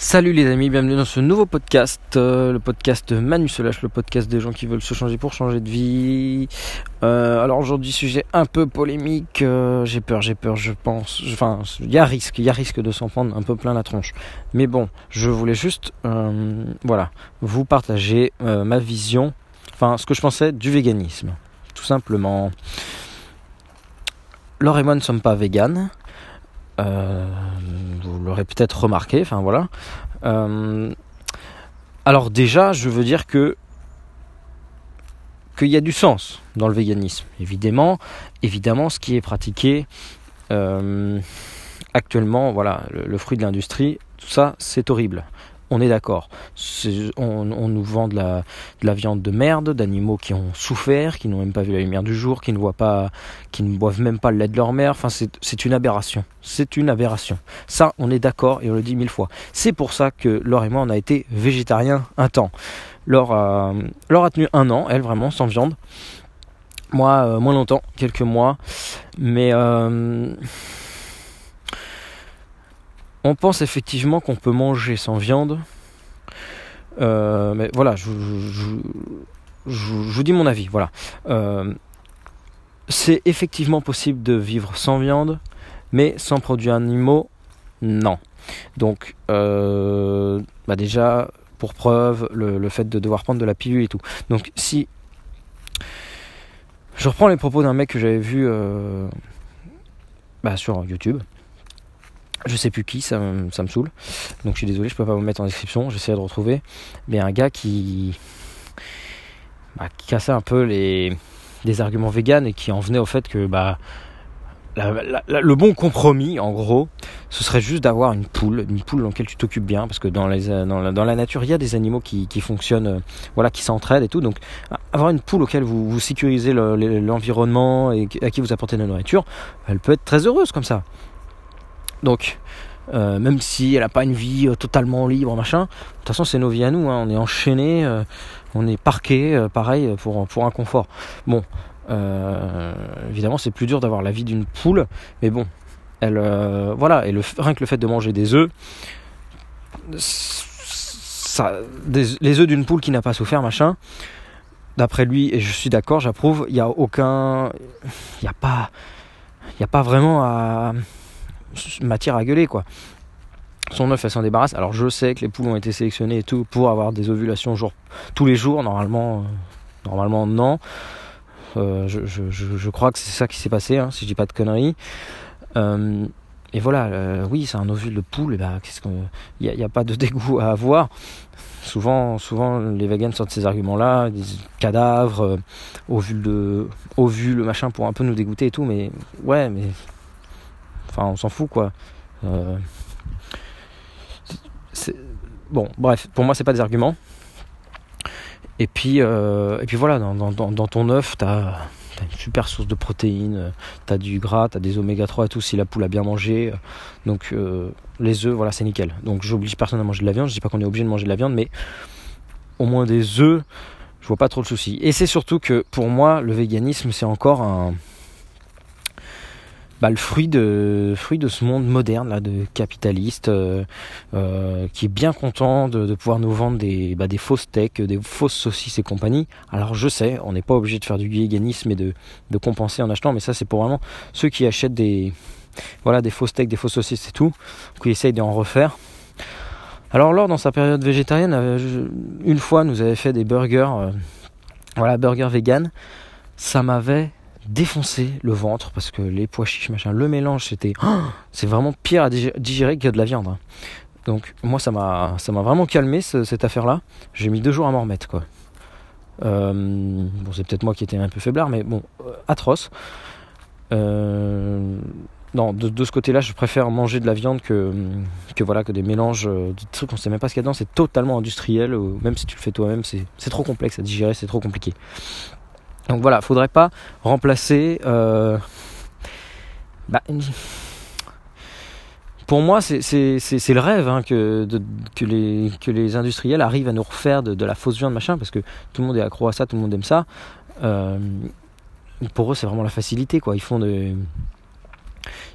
Salut les amis, bienvenue dans ce nouveau podcast, euh, le podcast Manu se lâche, le podcast des gens qui veulent se changer pour changer de vie. Euh, alors aujourd'hui sujet un peu polémique, euh, j'ai peur, j'ai peur, je pense, enfin il y a risque, il y a risque de s'en prendre un peu plein la tronche. Mais bon, je voulais juste, voilà, vous partager ma vision, enfin ce que je pensais du véganisme, tout simplement. Laure et moi ne sommes pas véganes. Euh, peut-être remarqué, enfin voilà. Euh, alors déjà, je veux dire que qu'il y a du sens dans le véganisme. Évidemment, évidemment, ce qui est pratiqué euh, actuellement, voilà, le, fruit de l'industrie, tout ça, c'est horrible on est d'accord. On, nous vend de la, de la viande de merde, d'animaux qui ont souffert, qui n'ont même pas vu la lumière du jour, qui ne voient pas, qui ne boivent même pas le lait de leur mère. Enfin, c'est une aberration. C'est une aberration. Ça, on est d'accord et on le dit mille fois. C'est pour ça que Laure et moi, on a été végétariens un temps. Laure a, a tenu un an, elle, vraiment, sans viande. Moi, euh, moins longtemps, quelques mois. Mais... Euh, on pense effectivement qu'on peut manger sans viande. Euh, mais voilà, je, vous dis mon avis. Voilà. Euh, c'est effectivement possible de vivre sans viande, mais sans produits animaux, non. Donc, euh, bah déjà, pour preuve, le, fait de devoir prendre de la pilule et tout. Donc, si. Je reprends les propos d'un mec que j'avais vu bah, sur YouTube je sais plus qui, ça, me saoule. Donc je suis désolé, je peux pas vous mettre en description, j'essaie de retrouver. Mais un gars qui, bah, qui cassait un peu les, arguments véganes et qui en venait au fait que bah, le bon compromis, en gros, ce serait juste d'avoir une poule, une poule dans laquelle tu t'occupes bien, parce que dans, les, dans la nature, il y a des animaux qui, qui fonctionnent, euh, voilà, qui s'entraident et tout. Donc, avoir une poule auquel vous, vous sécurisez l'environnement et à qui vous apportez de la nourriture, elle peut être très heureuse comme ça. Donc, euh, même si elle n'a pas une vie euh, totalement libre, machin, de toute façon, c'est nos vies à nous. Hein. On est enchaîné, euh, on est parqué, pareil, pour, pour un confort. Bon, évidemment, c'est plus dur d'avoir la vie d'une poule, mais bon, elle, voilà, et le, rien que le fait de manger des œufs, ça, les œufs d'une poule qui n'a pas souffert, machin, d'après lui, et je suis d'accord, j'approuve, il n'y a aucun. Il n'y a pas. Il n'y a pas vraiment à matière à gueuler quoi. Son œuf elle s'en débarrasse. Alors je sais que les poules ont été sélectionnées et tout pour avoir des ovulations tous les jours. Normalement, euh, normalement non. Euh, je, crois que c'est ça qui s'est passé, hein, si je dis pas de conneries. Euh, et voilà, oui, c'est un ovule de poule. Et ben, qu'est-ce il n'y a, pas de dégoût à avoir. Souvent, souvent, les vegans sortent ces arguments-là, des cadavres, ovules de, ovules, machin, pour un peu nous dégoûter et tout. Mais ouais, mais Enfin, on s'en fout, quoi. Euh, bon, bref, pour moi, c'est pas des arguments. Et puis, euh, voilà, dans, ton œuf, tu as, une super source de protéines, tu as du gras, tu as des oméga 3 et tout, si la poule a bien mangé. Donc, euh, les œufs, voilà, c'est nickel. Donc, j'oblige personne à manger de la viande. Je dis pas qu'on est obligé de manger de la viande, mais au moins des œufs, je vois pas trop de soucis. Et c'est surtout que pour moi, le véganisme, c'est encore un bah, le fruit de, fruit de ce monde moderne là, de capitaliste euh, euh, qui est bien content de, de pouvoir nous vendre des, bah, des fausses steaks, des fausses saucisses et compagnie. Alors je sais, on n'est pas obligé de faire du véganisme et de, de compenser en achetant, mais ça c'est pour vraiment ceux qui achètent des, voilà, des faux steaks, des fausses saucisses et tout, qui essayent d'en refaire. Alors lors dans sa période végétarienne, euh, une fois nous avait fait des burgers, voilà, burgers vegan, ça m'avait défoncer le ventre parce que les pois chiches, machin, le mélange, c'était. c'est vraiment pire à digérer que de la viande. Hein. Donc, moi, ça m'a, ça m'a vraiment calmé cette affaire-là. J'ai mis deux jours à m'en remettre, quoi. Euh, bon, c'est peut-être moi qui étais un peu faiblard, mais bon, euh, atroce. Euh, non, de, ce côté-là, je préfère manger de la viande que, que voilà que des mélanges de trucs on sait même pas ce qu'il y a dedans. C'est totalement industriel. Même si tu le fais toi-même, c'est trop complexe à digérer, c'est trop compliqué. Donc voilà, faudrait pas remplacer. Euh, bah, pour moi, c'est le rêve hein, que, les, industriels arrivent à nous refaire de, la fausse viande, machin, parce que tout le monde est accro à ça, tout le monde aime ça. Euh, pour eux, c'est vraiment la facilité, quoi.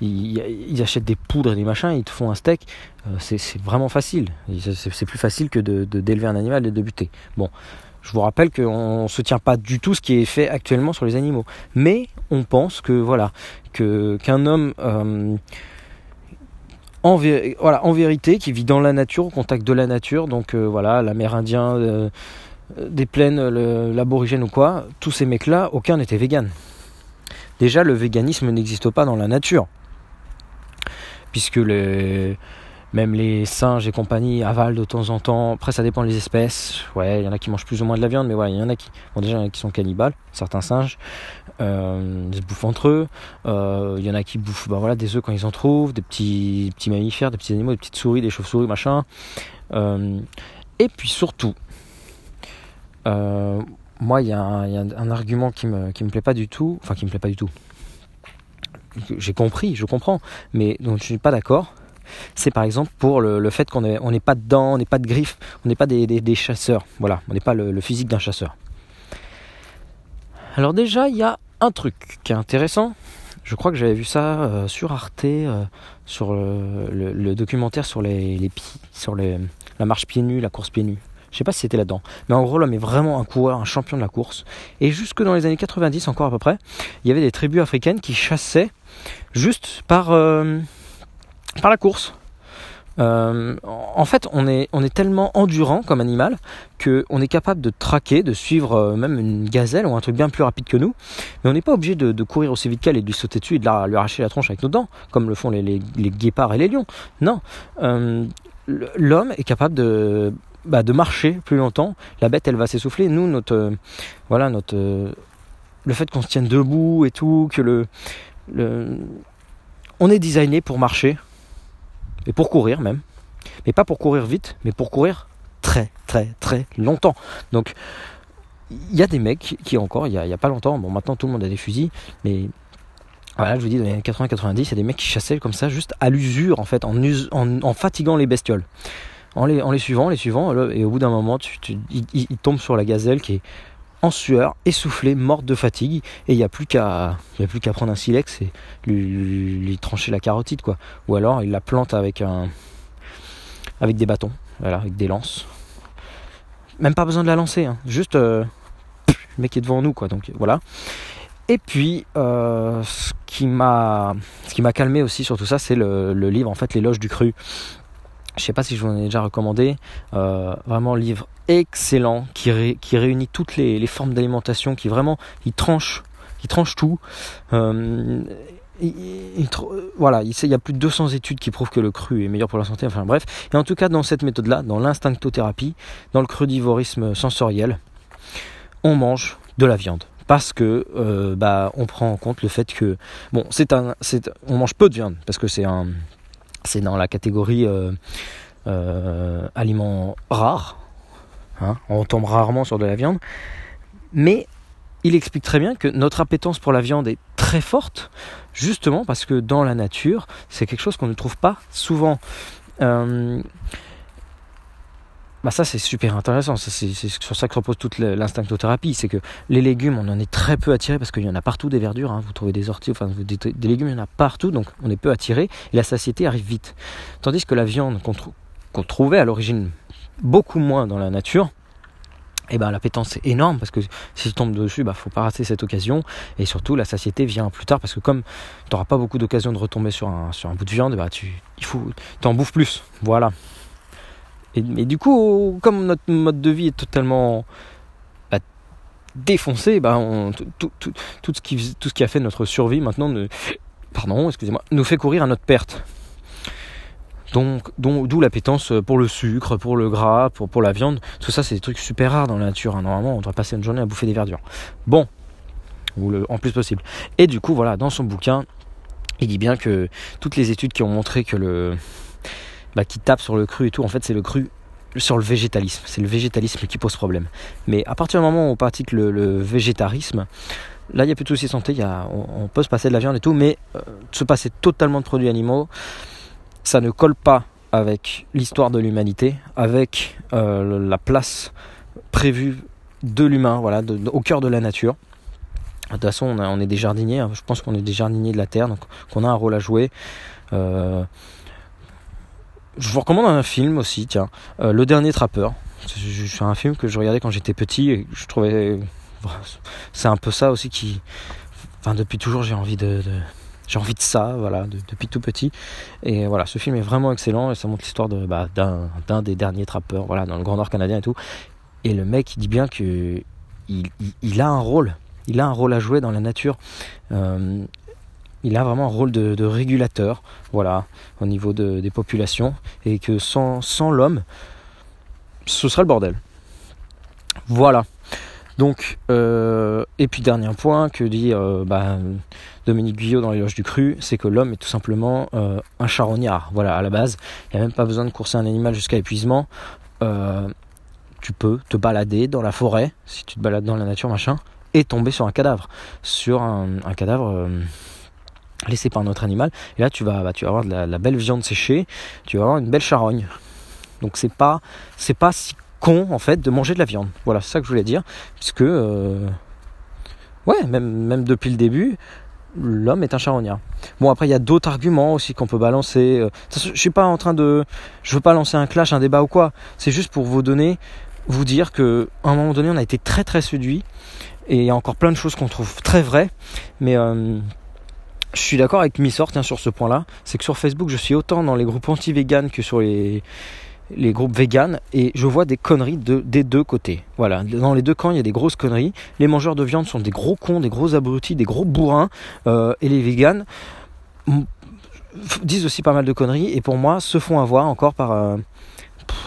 Ils achètent des poudres et des machins, ils te font un steak. Euh, c'est vraiment facile. C'est plus facile que d'élever d'élever un animal et de buter. Bon, je vous rappelle qu'on ne se tient pas du tout ce qui est fait actuellement sur les animaux. Mais on pense que voilà, qu'un homme euh, en, voilà, en vérité qui vit dans la nature, au contact de la nature, donc euh, voilà, l'amérindien des plaines, l'aborigène ou quoi, tous ces mecs-là, aucun n'était vegan. Déjà, le véganisme n'existe pas dans la nature puisque même les singes et compagnie avalent de temps en temps. Après, ça dépend des espèces. Ouais, il y en a qui mangent plus ou moins de la viande, mais voilà, il y en a qui, bon, déjà, qui sont cannibales, certains singes, euh, ils se bouffent entre eux. Euh, il y en a qui bouffent, bah voilà, des œufs quand ils en trouvent, des petits, petits mammifères, des petits animaux, des petites souris, des chauves-souris, machin. Euh, et puis surtout, moi, il y, a un argument qui me, qui me plaît pas du tout, enfin qui me plaît pas du tout j'ai compris, je comprends, mais dont je suis pas d'accord, c'est par exemple pour le, fait qu'on n'est pas dedans, on n'est pas de griffes, on n'est pas des, chasseurs. Voilà, on n'est pas le, physique d'un chasseur. Alors déjà, il y a un truc qui est intéressant. Je crois que j'avais vu ça euh, sur Arte, euh, sur le, documentaire sur les, sur la marche pieds nus, la course pieds nus. Je sais pas si c'était là-dedans. Mais en gros, l'homme est vraiment un coureur, un champion de la course. Et jusque dans les années 90, encore à peu près, il y avait des tribus africaines qui chassaient juste par, euh, par la course. Euh, en fait, on est, on est tellement endurant comme animal qu'on est capable de traquer, de suivre euh, même une gazelle ou un truc bien plus rapide que nous. Mais on n'est pas obligé de, courir aussi vite qu'elle et de lui sauter dessus et de lui arracher la tronche avec nos dents, comme le font les, les, guépards et les lions. Non. L'homme est capable de, bah, de marcher plus longtemps. La bête, elle va s'essouffler. Nous, notre, voilà, notre, le fait qu'on se tienne debout et tout, que le, on est designé pour marcher et pour courir même, mais pas pour courir vite, mais pour courir très très très longtemps. Donc il y a des mecs qui encore, il n'y a, pas longtemps, bon maintenant tout le monde a des fusils, mais voilà, je vous dis, dans les années 80-90, il y a des mecs qui chassaient comme ça, juste à l'usure en fait, en, fatiguant les bestioles. En les, en les suivant, les suivant, et au bout d'un moment, tu, ils tombent sur la gazelle qui est en sueur, essoufflé, morte de fatigue, et il n'y a plus qu'à prendre un silex et lui, trancher la carotide quoi. Ou alors il la plante avec un avec des bâtons, voilà, avec des lances. Même pas besoin de la lancer, hein. juste euh, le mec est devant nous quoi. Donc voilà. Et puis euh, ce qui m'a ce qui m'a calmé aussi sur tout ça, c'est le, le, livre en fait l'éloge du cru je sais pas si je vous en ai déjà recommandé, euh, vraiment livre excellent qui, réunit toutes les, formes d'alimentation, qui vraiment il tranche, il tranche tout. Euh, voilà, il, y a plus de 200 études qui prouvent que le cru est meilleur pour la santé. Enfin bref, et en tout cas dans cette méthode-là, dans l'instinctothérapie, dans le crudivorisme sensoriel, on mange de la viande parce que euh, bah on prend en compte le fait que bon on mange peu de viande parce que c'est dans la catégorie euh, euh, aliments rares. Hein. on tombe rarement sur de la viande. Mais il explique très bien que notre appétence pour la viande est très forte, justement parce que dans la nature, c'est quelque chose qu'on ne trouve pas souvent. Euh, bah ça c'est super intéressant, c'est sur ça que repose toute l'instinctothérapie, c'est que les légumes on en est très peu attiré parce qu'il y en a partout des verdures, hein. vous trouvez des orties, enfin des, légumes il y en a partout donc on est peu attiré et la satiété arrive vite. Tandis que la viande qu'on trouvait à l'origine beaucoup moins dans la nature, et eh ben l'appétence est énorme parce que si tu tombes dessus, bah faut pas rater cette occasion et surtout la satiété vient plus tard parce que comme tu n'auras pas beaucoup d'occasion de retomber sur un, sur un bout de viande, bah tu il faut en bouffes plus. Voilà. Et, du coup, comme notre mode de vie est totalement bah, défoncé, bah, tout, ce qui, tout ce qui a fait notre survie maintenant, pardon, excusez-moi, nous fait courir à notre perte. Donc, d'où l'appétence pour le sucre, pour le gras, pour, la viande. Tout ça, c'est des trucs super rares dans la nature. Hein. Normalement, on doit passer une journée à bouffer des verdures. Bon, ou en plus possible. Et du coup, voilà, dans son bouquin, il dit bien que toutes les études qui ont montré que le, bah, qui tape sur le cru et tout, en fait c'est le cru sur le végétalisme. C'est le végétalisme qui pose problème. Mais à partir du moment où on pratique le, végétarisme, là il n'y a plus de soucis santé, on, peut se passer de la viande et tout, mais euh, se passer totalement de produits animaux, ça ne colle pas avec l'histoire de l'humanité, avec euh, la place prévue de l'humain, voilà, au cœur de la nature. De toute façon, on, est des jardiniers. Hein. Je pense qu'on est des jardiniers de la terre, donc qu'on a un rôle à jouer. Euh, je vous recommande un film aussi, tiens, euh, Le Dernier Trappeur. C'est un film que je regardais quand j'étais petit et je trouvais. C'est un peu ça aussi qui. Enfin, depuis toujours, j'ai envie de, j'ai envie de ça, voilà, depuis tout petit. Et voilà, ce film est vraiment excellent et ça montre l'histoire de, bah, d'un, des derniers trappeurs, voilà, dans le Grand Nord canadien et tout. Et le mec, dit bien que il, a un rôle, il a un rôle à jouer dans la nature. Euh, il a vraiment un rôle de, régulateur, voilà, au niveau des populations, et que sans, sans l'homme, ce serait le bordel. Voilà. Donc, euh, et puis dernier point que dit euh, bah, Dominique Guyot dans l'éloge du cru, c'est que l'homme est tout simplement euh, un charognard. Voilà, à la base, il n'y a même pas besoin de courser un animal jusqu'à épuisement. tu peux te balader dans la forêt, si tu te balades dans la nature, machin, et tomber sur un cadavre. Sur un, cadavre laissé par notre animal. Et là, tu vas, bah, tu vas avoir de la, belle viande séchée, tu vas avoir une belle charogne. Donc c'est pas, pas si con en fait de manger de la viande. Voilà, c'est ça que je voulais dire. Puisque, euh, ouais, même, même depuis le début, l'homme est un charognard. Bon, après, il y a d'autres arguments aussi qu'on peut balancer. Euh, je suis pas en train de. Je veux pas lancer un clash, un débat ou quoi. C'est juste pour vous donner, vous dire que un moment donné, on a été très très séduit. Et il y a encore plein de choses qu'on trouve très vraies. Mais. Euh, je suis d'accord avec Missort hein, sur ce point-là. C'est que sur Facebook, je suis autant dans les groupes anti-vegan que sur les, les groupes véganes et je vois des conneries de, des deux côtés. Voilà, dans les deux camps, il y a des grosses conneries. Les mangeurs de viande sont des gros cons, des gros abrutis, des gros bourrins euh, et les véganes disent aussi pas mal de conneries et pour moi se font avoir encore par euh,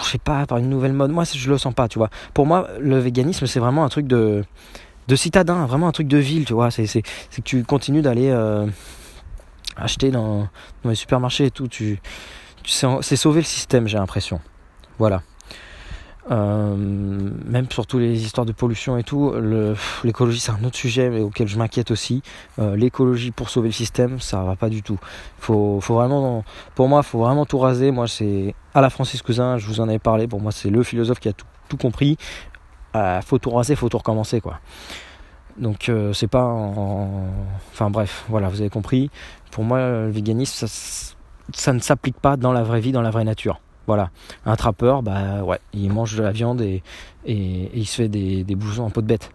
je sais pas par une nouvelle mode. Moi, je le sens pas, tu vois. Pour moi, le véganisme c'est vraiment un truc de de citadin, vraiment un truc de ville, tu vois. C'est que tu continues d'aller euh, acheter dans, dans les supermarchés et tout, tu c'est sauver le système, j'ai l'impression. Voilà. Euh, même sur toutes les histoires de pollution et tout, l'écologie c'est un autre sujet mais auquel je m'inquiète aussi. Euh, l'écologie pour sauver le système, ça va pas du tout. Pour moi, faut vraiment tout raser. Moi, c'est à la Francis Cousin, je vous en avais parlé. Pour moi, c'est le philosophe qui a tout, compris. Euh, faut tout raser, faut tout recommencer, quoi. Donc c'est pas, enfin bref, voilà, vous avez compris. Pour moi, le véganisme, ça ne s'applique pas dans la vraie vie, dans la vraie nature. Voilà. Un trappeur, bah ouais, il mange de la viande et, il se fait des, des en peau de bête.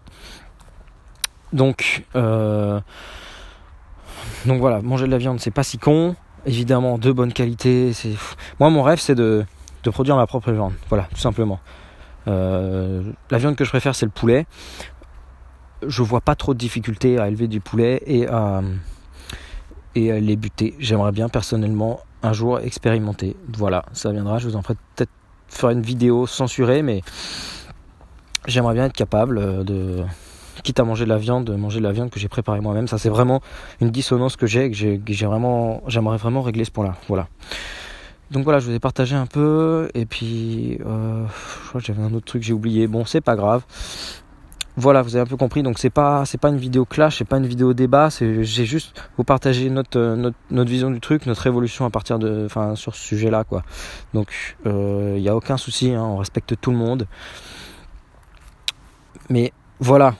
Donc, euh, donc voilà, manger de la viande, c'est pas si con. Évidemment, de bonne qualité. Moi, mon rêve, c'est de, de, produire ma propre viande. Voilà, tout simplement. Euh, la viande que je préfère, c'est le poulet. Je vois pas trop de difficultés à élever du poulet et à, et les buter. J'aimerais bien personnellement un jour expérimenter. Voilà, ça viendra. Je vous en ferai peut-être faire une vidéo censurée, mais j'aimerais bien être capable euh, de, quitte à manger de la viande, de manger de la viande que j'ai préparée moi-même. Ça, c'est vraiment une dissonance que j'ai, que j'ai vraiment, j'aimerais vraiment régler ce point-là. Voilà. Donc voilà, je vous ai partagé un peu, et puis euh, je crois que j'avais un autre truc que j'ai oublié. Bon, c'est pas grave. Voilà, vous avez un peu compris. Donc c'est pas c'est pas une vidéo clash, c'est pas une vidéo débat. C'est j'ai juste vous partager notre, notre, notre vision du truc, notre évolution à partir de enfin sur ce sujet-là quoi. Donc il euh, n'y a aucun souci, hein, on respecte tout le monde. Mais voilà,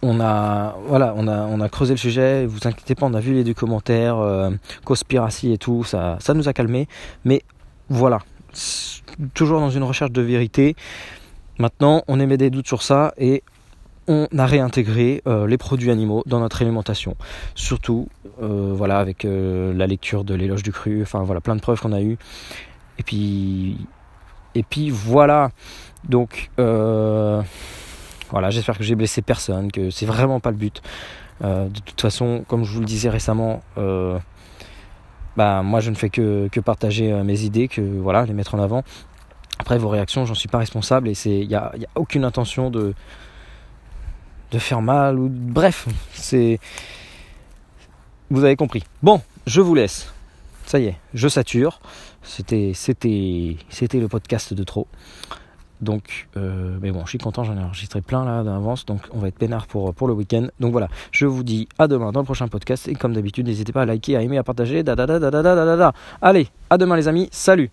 on a voilà on a on a creusé le sujet. Vous inquiétez pas, on a vu les deux commentaires, euh, conspiracy et tout, ça ça nous a calmé. Mais voilà, toujours dans une recherche de vérité. Maintenant, on émet des doutes sur ça et on a réintégré euh, les produits animaux dans notre alimentation. Surtout, euh, voilà, avec euh, la lecture de l'éloge du cru, enfin voilà, plein de preuves qu'on a eues. Et puis, voilà. Donc, voilà, j'espère que j'ai blessé personne, que c'est vraiment pas le but. de toute façon, comme je vous le disais récemment, bah, moi je ne fais que, partager mes idées, que voilà, les mettre en avant. Après vos réactions, j'en suis pas responsable et il n'y y a aucune intention de de faire mal ou bref, c'est vous avez compris. Bon, je vous laisse. Ça y est, je sature. C'était c'était c'était le podcast de trop. Donc, euh, mais bon, je suis content, j'en ai enregistré plein là d'avance, donc on va être peinard pour, pour le week-end. Donc voilà, je vous dis à demain dans le prochain podcast, et comme d'habitude, n'hésitez pas à liker, à aimer, à partager, da da da da da da da da. Allez, à demain les amis, salut